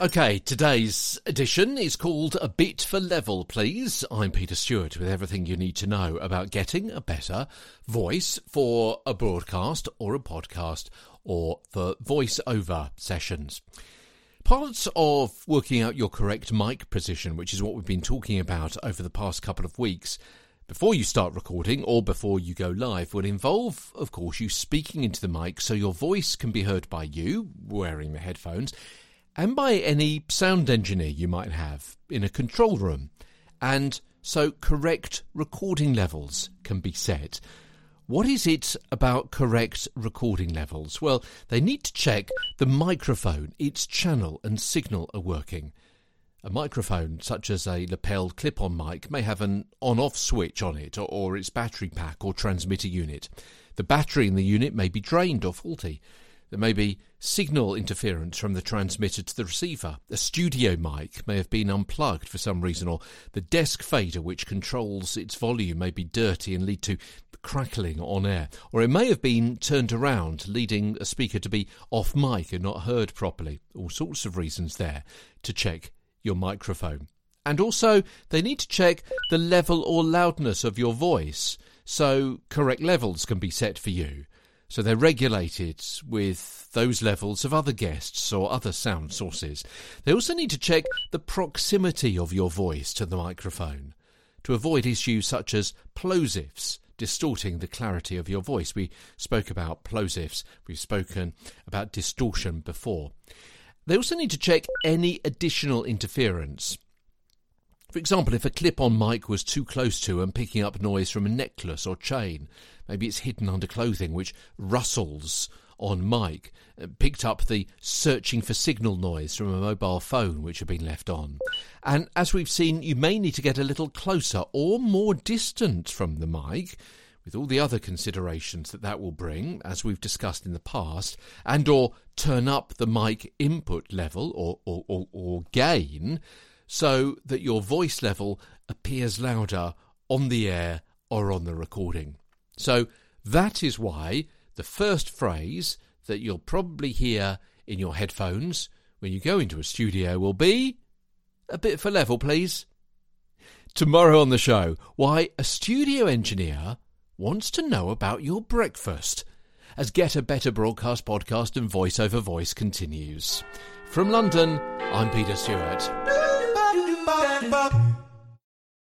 Okay, today's edition is called A Bit for Level, please. I'm Peter Stewart with everything you need to know about getting a better voice for a broadcast or a podcast or for voice-over sessions. Parts of working out your correct mic position, which is what we've been talking about over the past couple of weeks, before you start recording or before you go live will involve, of course, you speaking into the mic so your voice can be heard by you wearing the headphones and by any sound engineer you might have in a control room. And so correct recording levels can be set. What is it about correct recording levels? Well, they need to check the microphone, its channel and signal are working. A microphone, such as a lapel clip on mic, may have an on off switch on it or, its battery pack or transmitter unit. The battery in the unit may be drained or faulty. There may be signal interference from the transmitter to the receiver. A studio mic may have been unplugged for some reason, or the desk fader which controls its volume may be dirty and lead to crackling on air. Or it may have been turned around, leading a speaker to be off mic and not heard properly. All sorts of reasons there to check your microphone. And also, they need to check the level or loudness of your voice, so correct levels can be set for you. So they're regulated with those levels of other guests or other sound sources. They also need to check the proximity of your voice to the microphone to avoid issues such as plosives, distorting the clarity of your voice. We spoke about plosives, we've spoken about distortion before. They also need to check any additional interference. For example, if a clip on mic was too close to and picking up noise from a necklace or chain, maybe it's hidden under clothing which rustles on mic, uh, picked up the searching for signal noise from a mobile phone which had been left on. And as we've seen, you may need to get a little closer or more distant from the mic with all the other considerations that that will bring, as we've discussed in the past, and or turn up the mic input level or, or, or, or gain so that your voice level appears louder on the air or on the recording. So that is why the first phrase that you'll probably hear in your headphones when you go into a studio will be a bit for level, please. Tomorrow on the show, why a studio engineer wants to know about your breakfast as Get a Better Broadcast podcast and voice over voice continues. From London, I'm Peter Stewart.